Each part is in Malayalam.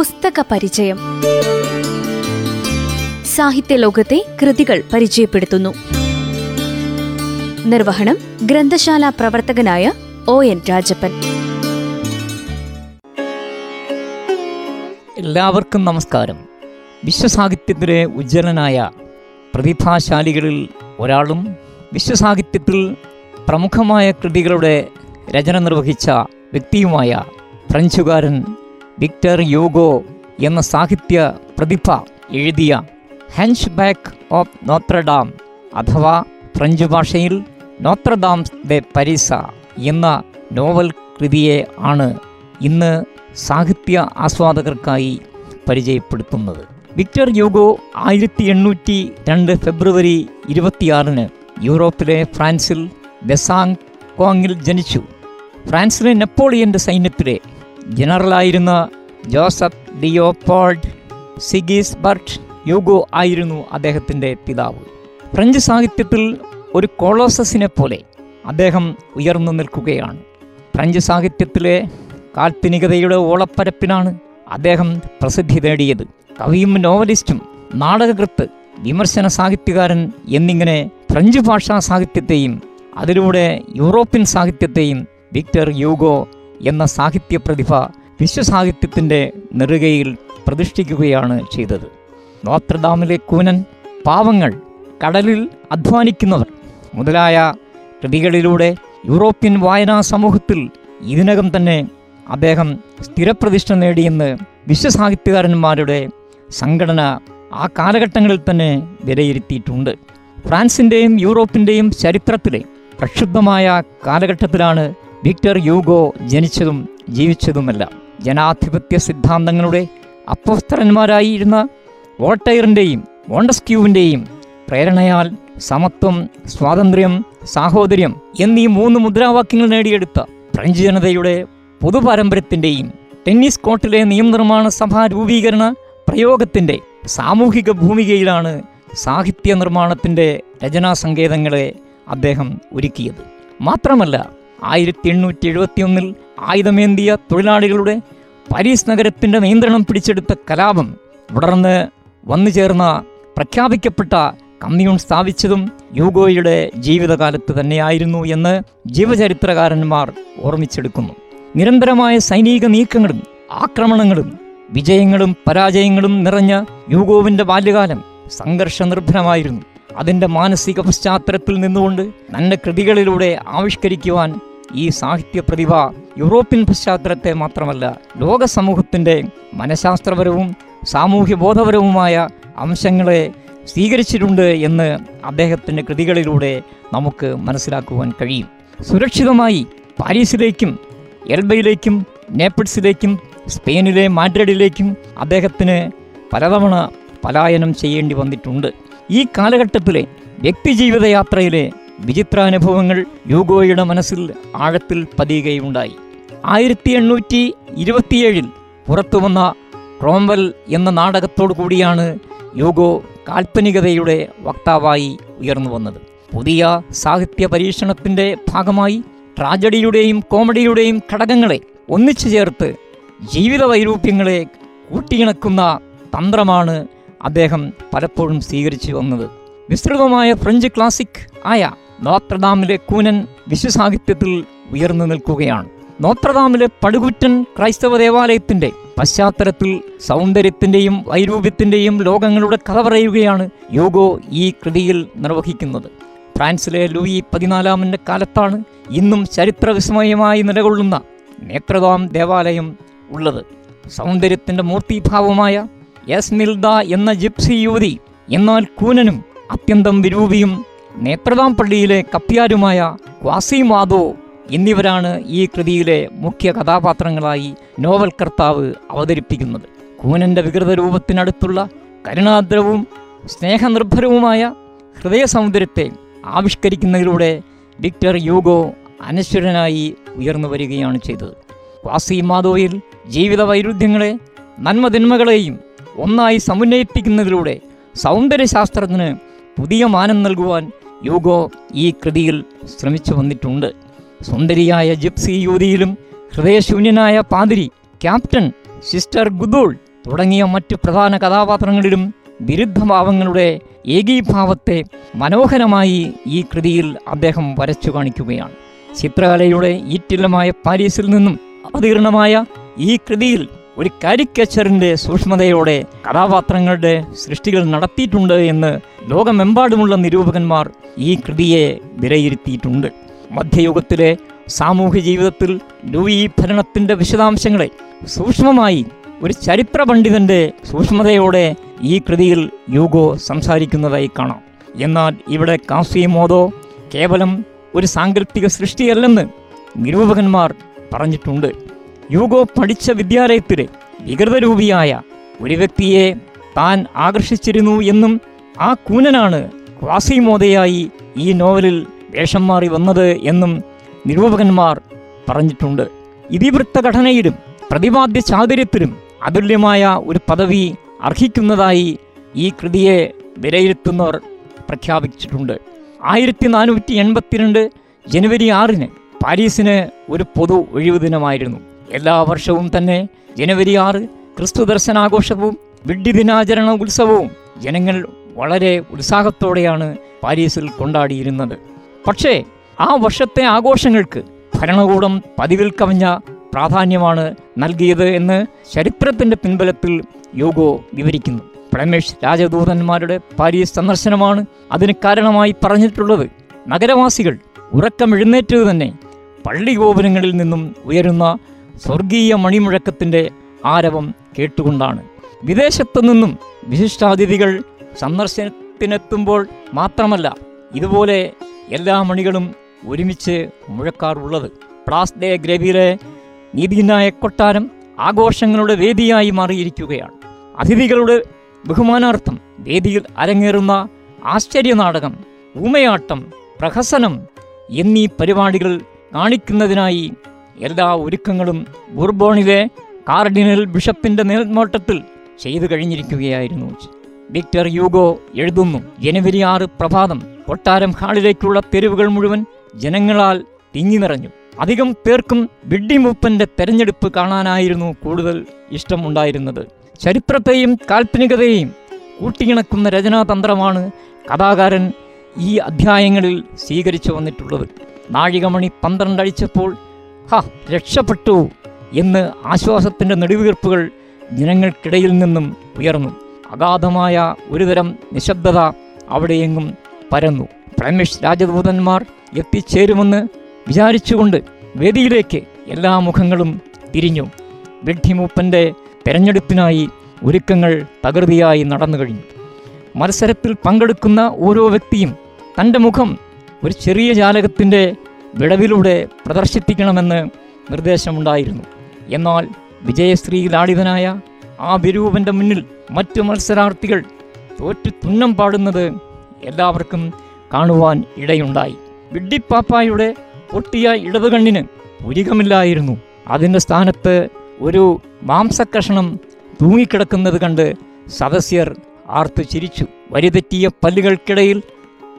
പുസ്തക പരിചയം സാഹിത്യ ലോകത്തെ കൃതികൾ പരിചയപ്പെടുത്തുന്നു. നിർവഹണം ഗ്രന്ഥശാല പ്രവർത്തകനായ ഒ എൻ രാജപ്പൻ. എല്ലാവർക്കും നമസ്കാരം. വിശ്വസാഹിത്യത്തിലെ ഉജ്ജ്വലനായ പ്രതിഭാശാലികളിൽ ഒരാളും വിശ്വസാഹിത്യത്തിൽ പ്രമുഖമായ കൃതികളുടെ രചന നിർവഹിച്ച വ്യക്തിയുമായ ഫ്രഞ്ചുകാരൻ വിക്ടർ യൂഗോ എന്ന സാഹിത്യ പ്രതിഭ എഴുതിയ ഹെൻഷ് ബാക്ക് ഓഫ് നോത്രഡാം അഥവാ ഫ്രഞ്ച് ഭാഷയിൽ നോത്രഡാം ദെ പരീസ എന്ന നോവൽ കൃതിയെ ആണ് ഇന്ന് സാഹിത്യ ആസ്വാദകർക്കായി പരിചയപ്പെടുത്തുന്നത്. വിക്ടർ യൂഗോ ആയിരത്തി എണ്ണൂറ്റി രണ്ട് ഫെബ്രുവരി ഇരുപത്തിയാറിന് യൂറോപ്പിലെ ഫ്രാൻസിൽ ദസാങ് കോങ്ങിൽ ജനിച്ചു. ഫ്രാൻസിലെ നെപ്പോളിയന്റെ സൈന്യത്തിലെ ജനറലായിരുന്ന ജോസഫ് ഡിയോപോൾഡ് സിഗീസ്ബർട്ട് യൂഗോ ആയിരുന്നു അദ്ദേഹത്തിന്റെ പിതാവ്. ഫ്രഞ്ച് സാഹിത്യത്തിൽ ഒരു കോളോസസിനെ പോലെ അദ്ദേഹം ഉയർന്നു നിൽക്കുകയാണ്. ഫ്രഞ്ച് സാഹിത്യത്തിലെ കാൽപ്പനികതയുടെ ഓളപ്പരപ്പിനാണ് അദ്ദേഹം പ്രസിദ്ധി നേടിയത്. കവിയും നോവലിസ്റ്റും നാടകകൃത്ത് വിമർശന സാഹിത്യകാരൻ എന്നിങ്ങനെ ഫ്രഞ്ച് ഭാഷാ സാഹിത്യത്തെയും അതിലൂടെ യൂറോപ്യൻ സാഹിത്യത്തെയും വിക്ടർ യൂഗോ എന്ന സാഹിത്യ പ്രതിഭ വിശ്വസാഹിത്യത്തിന്റെ നെറുകയിൽ പ്രതിഷ്ഠിക്കുകയാണ് ചെയ്തത്. നോത്രദാമിലെ കൂനൻ പാവങ്ങൾ കടലിൽ അധ്വാനിക്കുന്നവർ മുതലായ കൃതികളിലൂടെ യൂറോപ്യൻ വായനാ സമൂഹത്തിൽ ഇതിനകം തന്നെ അദ്ദേഹം സ്ഥിരപ്രതിഷ്ഠ നേടിയെന്ന് വിശ്വസാഹിത്യകാരന്മാരുടെ സംഘടന ആ കാലഘട്ടങ്ങളിൽ തന്നെ വിലയിരുത്തിയിട്ടുണ്ട്. ഫ്രാൻസിന്റെയും യൂറോപ്പിന്റെയും ചരിത്രത്തിലെ പ്രക്ഷുബ്ധമായ കാലഘട്ടത്തിലാണ് വിക്ടർ യൂഗോ ജനിച്ചതും ജീവിച്ചതുമല്ല. ജനാധിപത്യ സിദ്ധാന്തങ്ങളുടെ അപ്പോസ്തരന്മാരായിരുന്ന വോൾട്ടയറിന്റെയും വോണ്ടസ്ക്യൂവിന്റെയും പ്രേരണയാൽ സമത്വം സ്വാതന്ത്ര്യം സാഹോദര്യം എന്നീ മൂന്ന് മുദ്രാവാക്യങ്ങൾ നേടിയെടുത്ത ഫ്രഞ്ച് ജനതയുടെ പൊതുപാരമ്പര്യത്തിന്റെയും ടെന്നീസ് കോർട്ടിലെ നിയമനിർമ്മാണ സഭാ രൂപീകരണ പ്രയോഗത്തിന്റെ സാമൂഹിക ഭൂമികയിലാണ് സാഹിത്യ നിർമ്മാണത്തിന്റെ രചനാ സങ്കേതങ്ങളെ അദ്ദേഹം ഒരുക്കിയത്. മാത്രമല്ല ആയിരത്തി എണ്ണൂറ്റി എഴുപത്തിയൊന്നിൽ ആയുധമേന്തിയ തൊഴിലാളികളുടെ പാരീസ് നഗരത്തിന്റെ നിയന്ത്രണം പിടിച്ചെടുത്ത കലാപം തുടർന്ന് വന്നു ചേർന്ന പ്രഖ്യാപിക്കപ്പെട്ട കമ്മ്യൂൺ സ്ഥാപിച്ചതും യൂഗോയുടെ ജീവിതകാലത്ത് തന്നെയായിരുന്നു എന്ന് ജീവചരിത്രകാരന്മാർ ഓർമ്മിച്ചെടുക്കുന്നു. നിരന്തരമായ സൈനിക നീക്കങ്ങളും ആക്രമണങ്ങളും വിജയങ്ങളും പരാജയങ്ങളും നിറഞ്ഞ യൂഗോവിന്റെ ബാല്യകാലം സംഘർഷനിർഭരമായിരുന്നു. അതിന്റെ മാനസിക പശ്ചാത്തലത്തിൽ നിന്നുകൊണ്ട് നല്ല കൃതികളിലൂടെ ആവിഷ്കരിക്കുവാൻ ഈ സാഹിത്യ പ്രതിഭ യൂറോപ്യൻ പശ്ചാത്തലത്തെ മാത്രമല്ല ലോക സമൂഹത്തിന്റെ മനഃശാസ്ത്രപരവും സാമൂഹ്യ ബോധപരവുമായ അംശങ്ങളെ സ്വീകരിച്ചിട്ടുണ്ട് എന്ന് അദ്ദേഹത്തിന്റെ കൃതികളിലൂടെ നമുക്ക് മനസ്സിലാക്കുവാൻ കഴിയും. സുരക്ഷിതമായി പാരീസിലേക്കും എൽബയിലേക്കും നേപ്പിൾസിലേക്കും സ്പെയിനിലെ മാഡ്രിഡിലേക്കും അദ്ദേഹത്തിന് പലതവണ പലായനം ചെയ്യേണ്ടി വന്നിട്ടുണ്ട്. ഈ കാലഘട്ടത്തിലെ വ്യക്തിജീവിത യാത്രയിലെ വിചിത്രാനുഭവങ്ങൾ യൂഗോയുടെ മനസ്സിൽ ആഴത്തിൽ പതിയുകയുണ്ടായി. ആയിരത്തി എണ്ണൂറ്റി ഇരുപത്തിയേഴിൽ പുറത്തുവന്ന ക്രോംവെൽ എന്ന നാടകത്തോടു കൂടിയാണ് യൂഗോ കാൽപ്പനികതയുടെ വക്താവായി ഉയർന്നു വന്നത്. പുതിയ സാഹിത്യ പരീക്ഷണത്തിന്റെ ഭാഗമായി ട്രാജഡിയുടെയും കോമഡിയുടെയും ഘടകങ്ങളെ ഒന്നിച്ചു ചേർത്ത് ജീവിത വൈരൂപ്യങ്ങളെ കൂട്ടിയിണക്കുന്ന തന്ത്രമാണ് അദ്ദേഹം പലപ്പോഴും സ്വീകരിച്ചു വന്നത്. വിസ്തൃതമായ ഫ്രഞ്ച് ക്ലാസിക് ആയ നോത്രഡാമിലെ കൂനൻ വിശ്വസാഹിത്യത്തിൽ ഉയർന്നു നിൽക്കുകയാണ്. നോത്രദാമിലെ പടുകുറ്റൻ ക്രൈസ്തവ ദേവാലയത്തിന്റെ പശ്ചാത്തലത്തിൽ സൗന്ദര്യത്തിന്റെയും വൈരൂപ്യത്തിന്റെയും ലോകങ്ങളുടെ കഥ പറയുകയാണ് യോഗോ ഈ കൃതിയിൽ നിർവഹിക്കുന്നത്. ഫ്രാൻസിലെ ലൂയി പതിനാലാമന്റെ കാലത്താണ് ഇന്നും ചരിത്രവിസ്മയമായി നിലകൊള്ളുന്ന നേത്രദാം ദേവാലയം ഉള്ളത്. സൗന്ദര്യത്തിന്റെ മൂർത്തിഭാവമായ യസ്മിൽദ എന്ന ജിപ്സി യുവതി എന്നാൽ കൂനനും അത്യന്തം വിരൂപിയും നേത്രദാം പള്ളിയിലെ കപ്പ്യാരുമായ ക്വാസിമാദോ എന്നിവരാണ് ഈ കൃതിയിലെ മുഖ്യ കഥാപാത്രങ്ങളായി നോവൽ കർത്താവ് അവതരിപ്പിക്കുന്നത്. കൂനന്റെ വികൃത രൂപത്തിനടുത്തുള്ള കരുണാദ്രവും സ്നേഹനിർഭരവുമായ ഹൃദയ സൗന്ദര്യത്തെ ആവിഷ്കരിക്കുന്നതിലൂടെ വിക്ടർ യൂഗോ അനശ്വരനായി ഉയർന്നു വരികയാണ് ചെയ്തത്. ക്വാസിമാദോയിൽ ജീവിത വൈരുദ്ധ്യങ്ങളെ നന്മതിന്മകളെയും ഒന്നായി സമന്വയിപ്പിക്കുന്നതിലൂടെ സൗന്ദര്യശാസ്ത്രത്തിന് പുതിയ മാനം നൽകുവാൻ യൂഗോ ഈ കൃതിയിൽ ശ്രമിച്ചു വന്നിട്ടുണ്ട്. സുന്ദരിയായ ജിപ്സി യുവതിയിലും ഹൃദയശൂന്യനായ പാതിരി ക്യാപ്റ്റൻ സിസ്റ്റർ ഗുദൂൾ തുടങ്ങിയ മറ്റ് പ്രധാന കഥാപാത്രങ്ങളിലും വിരുദ്ധഭാവങ്ങളുടെ ഏകീഭാവത്തെ മനോഹരമായി ഈ കൃതിയിൽ അദ്ദേഹം വരച്ചു കാണിക്കുകയാണ്. ചിത്രകലയുടെ ഈറ്റില്ലമായ പാരീസിൽ നിന്നും അവതീർണമായ ഈ കൃതിയിൽ ഒരു കാരിക്കച്ചറിന്റെ സൂക്ഷ്മതയോടെ കഥാപാത്രങ്ങളുടെ സൃഷ്ടികൾ നടത്തിയിട്ടുണ്ട് എന്ന് ലോകമെമ്പാടുമുള്ള നിരൂപകന്മാർ ഈ കൃതിയെ വിലയിരുത്തിയിട്ടുണ്ട്. മധ്യയുഗത്തിലെ സാമൂഹ്യ ജീവിതത്തിൽ ലൂയി ഭരണത്തിന്റെ വിശദാംശങ്ങളെ സൂക്ഷ്മമായി ഒരു ചരിത്ര പണ്ഡിതന്റെ സൂക്ഷ്മതയോടെ ഈ കൃതിയിൽ യൂഗോ സംസാരിക്കുന്നതായി കാണാം. എന്നാൽ ഇവിടെ കാസിമോദോ കേവലം ഒരു സാങ്കല്പിക സൃഷ്ടിയല്ലെന്ന് നിരൂപകന്മാർ പറഞ്ഞിട്ടുണ്ട്. യൂഗോ പഠിച്ച വിദ്യാലയത്തിലെ വികൃതരൂപിയായ ഒരു വ്യക്തിയെ താൻ ആകർഷിച്ചിരുന്നു എന്നും ആ കൂനനാണ് ക്വാസിമോദയായി ഈ നോവലിൽ വേഷം മാറി വന്നത് എന്നും നിരൂപകന്മാർ പറഞ്ഞിട്ടുണ്ട്. ഇതിവൃത്ത ഘടനയിലും പ്രതിപാദ്യ ചാതുര്യത്തിലും അതുല്യമായ ഒരു പദവി അർഹിക്കുന്നതായി ഈ കൃതിയെ വിലയിരുത്തുന്നവർ പ്രഖ്യാപിച്ചിട്ടുണ്ട്. ആയിരത്തി നാനൂറ്റി എൺപത്തിരണ്ട് ജനുവരി ആറിന് പാരീസിന് ഒരു പൊതു ഒഴിവു ദിനമായിരുന്നു എല്ലാ വർഷവും തന്നെ ജനുവരി ആറ് ക്രിസ്തു ദർശനാഘോഷവും വിഡ്ഢി ദിനാചരണ ഉത്സവവും ജനങ്ങൾ വളരെ ഉത്സാഹത്തോടെയാണ് പാരീസിൽ കൊണ്ടാടിയിരുന്നത്. പക്ഷേ ആ വർഷത്തെ ആഘോഷങ്ങൾക്ക് ഭരണകൂടം പതിവിൽ കവിഞ്ഞ പ്രാധാന്യമാണ് നൽകിയത് എന്ന് ചരിത്രത്തിന്റെ പിൻബലത്തിൽ യോഗോ വിവരിക്കുന്നു. പ്രമേഷ് രാജദൂതന്മാരുടെ പാരീസ് സന്ദർശനമാണ് അതിന് കാരണമായി പറഞ്ഞിട്ടുള്ളത്. നഗരവാസികൾ ഉറക്കമെഴുന്നേറ്റത് തന്നെ പള്ളി ഗോപുരങ്ങളിൽ നിന്നും ഉയരുന്ന സ്വർഗീയ മണിമുഴക്കത്തിന്റെ ആരവം കേട്ടുകൊണ്ടാണ്. വിദേശത്തു നിന്നും വിശിഷ്ടാതിഥികൾ സന്ദർശനത്തിനെത്തുമ്പോൾ മാത്രമല്ല ഇതുപോലെ എല്ലാ മണികളും ഒരുമിച്ച് മുഴക്കാറുള്ളത്. പ്ലാസ് ഡേ ഗ്രേവിയിലെ നീതിന്യായ കൊട്ടാരം ആഘോഷങ്ങളുടെ വേദിയായി മാറിയിരിക്കുകയാണ്. അതിഥികളുടെ ബഹുമാനാർത്ഥം വേദിയിൽ അരങ്ങേറുന്ന ആശ്ചര്യനാടകം ഊമയാട്ടം പ്രഹസനം എന്നീ പരിപാടികൾ കാണിക്കുന്നതിനായി എല്ലാ ഒരുക്കങ്ങളും ബുർബോണിലെ കാർഡിനൽ ബിഷപ്പിന്റെ മേൽനോട്ടത്തിൽ ചെയ്തു കഴിഞ്ഞിരിക്കുകയായിരുന്നു. വിക്ടർ യൂഗോ എഴുതുന്നു ജനുവരി ആറ് പ്രഭാതം കൊട്ടാരം ഹാളിലേക്കുള്ള തെരുവുകൾ മുഴുവൻ ജനങ്ങളാൽ തിങ്ങി നിറഞ്ഞു. അധികം പേർക്കും വിഡ്ഡിമൂപ്പന്റെ തെരഞ്ഞെടുപ്പ് കാണാനായിരുന്നു കൂടുതൽ ഇഷ്ടമുണ്ടായിരുന്നത്. ചരിത്രത്തെയും കാൽപ്പനികതയെയും കൂട്ടിയിണക്കുന്ന രചനാതന്ത്രമാണ് കഥാകാരൻ ഈ അധ്യായങ്ങളിൽ സ്വീകരിച്ചു വന്നിട്ടുള്ളത്. നാഴികമണി പന്ത്രണ്ട് അടിച്ചപ്പോൾ ഹ രക്ഷപ്പെട്ടു എന്ന് ആശ്വാസത്തിന്റെ നെടുവീർപ്പുകൾ ജനങ്ങൾക്കിടയിൽ നിന്നും ഉയർന്നു. അഗാധമായ ഒരുതരം നിശബ്ദത അവിടെയെങ്ങും പരന്നു. പ്രമേഷ് രാജദൂതന്മാർ എത്തിച്ചേരുമെന്ന് വിചാരിച്ചുകൊണ്ട് വേദിയിലേക്ക് എല്ലാ മുഖങ്ങളും തിരിഞ്ഞു. വിഡ്ഢിമൂപ്പന്റെ തെരഞ്ഞെടുപ്പിനായി ഒരുക്കങ്ങൾ തകൃതിയായി നടന്നു കഴിഞ്ഞു. മത്സരത്തിൽ പങ്കെടുക്കുന്ന ഓരോ വ്യക്തിയും തന്റെ മുഖം ഒരു ചെറിയ ജാലകത്തിന്റെ വിടവിലൂടെ പ്രദർശിപ്പിക്കണമെന്ന് നിർദ്ദേശമുണ്ടായിരുന്നു. എന്നാൽ വിജയശ്രീ ലാളിതനായ ആ വിരൂപന്റെ മുന്നിൽ മറ്റു മത്സരാർത്ഥികൾ തോറ്റു തുന്നം പാടുന്നത് എല്ലാവർക്കും കാണുവാൻ ഇടയുണ്ടായി. വിഡ്ഡിപ്പാപ്പായുടെ പൊട്ടിയ ഇടതുകണ്ണിന് പുരികമില്ലായിരുന്നു. അതിന്റെ സ്ഥാനത്ത് ഒരു മാംസക്കഷണം തൂങ്ങിക്കിടക്കുന്നത് കണ്ട് സദസ്യർ ആർത്തു ചിരിച്ചു. വരിതെറ്റിയ പല്ലുകൾക്കിടയിൽ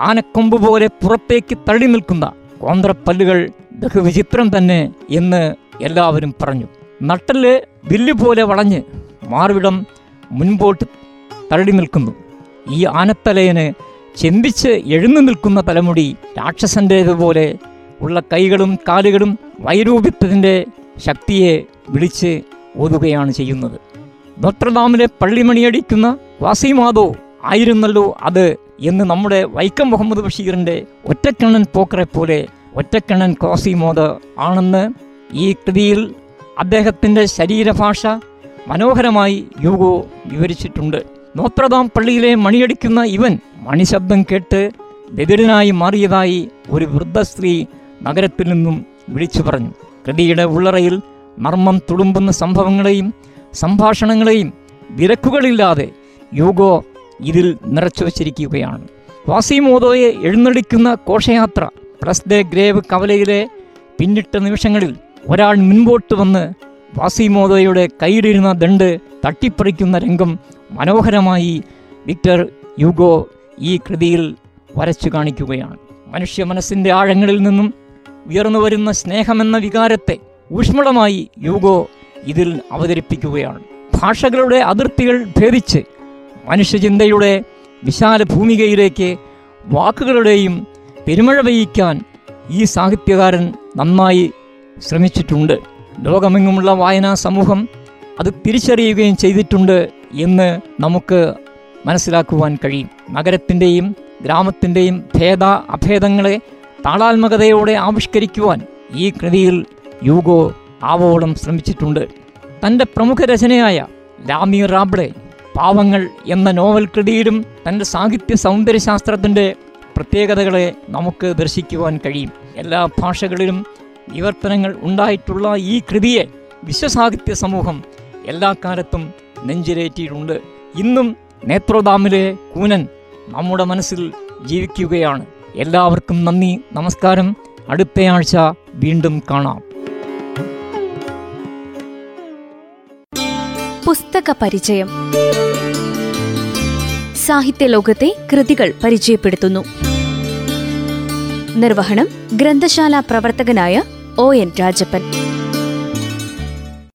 ആനക്കൊമ്പ് പോലെ പുറത്തേക്ക് തള്ളി നിൽക്കുന്ന കോന്ത്രപ്പല്ലുകൾ ബഹുവിചിത്രം തന്നെ എന്ന് എല്ലാവരും പറഞ്ഞു. നട്ടൽ വില്ല് പോലെ വളഞ്ഞ് മാർവിടം മുൻപോട്ട് തള്ളി നിൽക്കുന്നു. ഈ ആനത്തലയന് ചിന്തിച്ച് എഴുന്നു നിൽക്കുന്ന തലമുടി രാക്ഷസന്റേതുപോലെ ഉള്ള കൈകളും കാലുകളും വൈരൂപ്യത്തിന്റെ ശക്തിയെ വിളിച്ച് ഓതുകയാണ് ചെയ്യുന്നത്. നോത്രദാമിലെ പള്ളിമണിയടിക്കുന്ന വാസിമാതോ ആയിരുന്നല്ലോ അത് എന്ന് നമ്മുടെ വൈക്കം മുഹമ്മദ് ബഷീറിന്റെ ഒറ്റക്കണ്ണൻ പോക്കറെ പോലെ ഒറ്റക്കണ്ണൻ കോസിമോദ് ആണെന്ന് ഈ കൃതിയിൽ അദ്ദേഹത്തിന്റെ ശരീരഭാഷ മനോഹരമായി യൂഗോ വിവരിച്ചിട്ടുണ്ട്. നോത്രദാം പള്ളിയിലെ മണിയടിക്കുന്ന ഇവൻ മണിശബ്ദം കേട്ട് ബദിരനായി മാറിയതായി ഒരു വൃദ്ധ സ്ത്രീ നഗരത്തിൽ നിന്നും വിളിച്ചു പറഞ്ഞു. കൃതിയുടെ ഉള്ളറയിൽ മർമ്മം തുളുമ്പുന്ന സംഭവങ്ങളെയും സംഭാഷണങ്ങളെയും വിരക്കുകളില്ലാതെ യൂഗോ ഇതിൽ നിറച്ചു വച്ചിരിക്കുകയാണ് വാസിമോദോയെ എഴുന്നള്ളിക്കുന്ന ഘോഷയാത്ര പ്രസ് ദ ഗ്രേവ് കവലയിലെ പിന്നിട്ട നിമിഷങ്ങളിൽ ഒരാൾ മുൻപോട്ട് വന്ന് വാസിമോദോയുടെ കയ്യിലിരുന്ന ദണ്ട് തട്ടിപ്പറിക്കുന്ന രംഗം മനോഹരമായി വിക്ടർ യുഗോ ഈ കൃതിയിൽ വരച്ചു കാണിക്കുകയാണ്. മനുഷ്യ മനസ്സിന്റെ ആഴങ്ങളിൽ നിന്നും ഉയർന്നു വരുന്ന സ്നേഹമെന്ന വികാരത്തെ ഊഷ്മളമായി യുഗോ ഇതിൽ അവതരിപ്പിക്കുകയാണ്. ഭാഷകളുടെ അതിർത്തികൾ ഭേദിച്ച് മനുഷ്യചിന്തയുടെ വിശാല ഭൂമികയിലേക്ക് വാക്കുകളുടെയും പെരുമഴ പെയ്യിക്കാൻ ഈ സാഹിത്യകാരൻ നന്നായി ശ്രമിച്ചിട്ടുണ്ട്. ലോകമെങ്ങുമുള്ള വായനാ സമൂഹം അത് തിരിച്ചറിയുകയും ചെയ്തിട്ടുണ്ട് എന്ന് നമുക്ക് മനസ്സിലാക്കുവാൻ കഴിയും. നഗരത്തിന്റെയും ഗ്രാമത്തിന്റെയും ഭേദ അഭേദങ്ങളെ താളാത്മകതയോടെ ആവിഷ്കരിക്കുവാൻ ഈ കൃതിയിൽ യൂഗോ ആവോളം ശ്രമിച്ചിട്ടുണ്ട്. തന്റെ പ്രമുഖ രചനയായ ലാമി റാബ്ഡെ പാവങ്ങൾ എന്ന നോവൽ കൃതിയിലും തന്റെ സാഹിത്യ സൗന്ദര്യശാസ്ത്രത്തിന്റെ പ്രത്യേകതകളെ നമുക്ക് ദർശിക്കുവാൻ കഴിയും. എല്ലാ ഭാഷകളിലും വിവർത്തനങ്ങൾ ഉണ്ടായിട്ടുള്ള ഈ കൃതിയെ വിശ്വസാഹിത്യ സമൂഹം എല്ലാ കാലത്തും നെഞ്ചിലേറ്റിയിട്ടുണ്ട്. ഇന്നും നേത്രോദാമിലെ കൂനൻ നമ്മുടെ മനസ്സിൽ ജീവിക്കുകയാണ്. എല്ലാവർക്കും നന്ദി നമസ്കാരം. അടുത്തയാഴ്ച വീണ്ടും കാണാം. പുസ്തക പരിചയം. സാഹിത്യ ലോകത്തെ കൃതികൾ പരിചയപ്പെടുത്തുന്നു. നിർവഹണം ഗ്രന്ഥശാല പ്രവർത്തകനായ ഒ എൻ രാജപ്പൻ.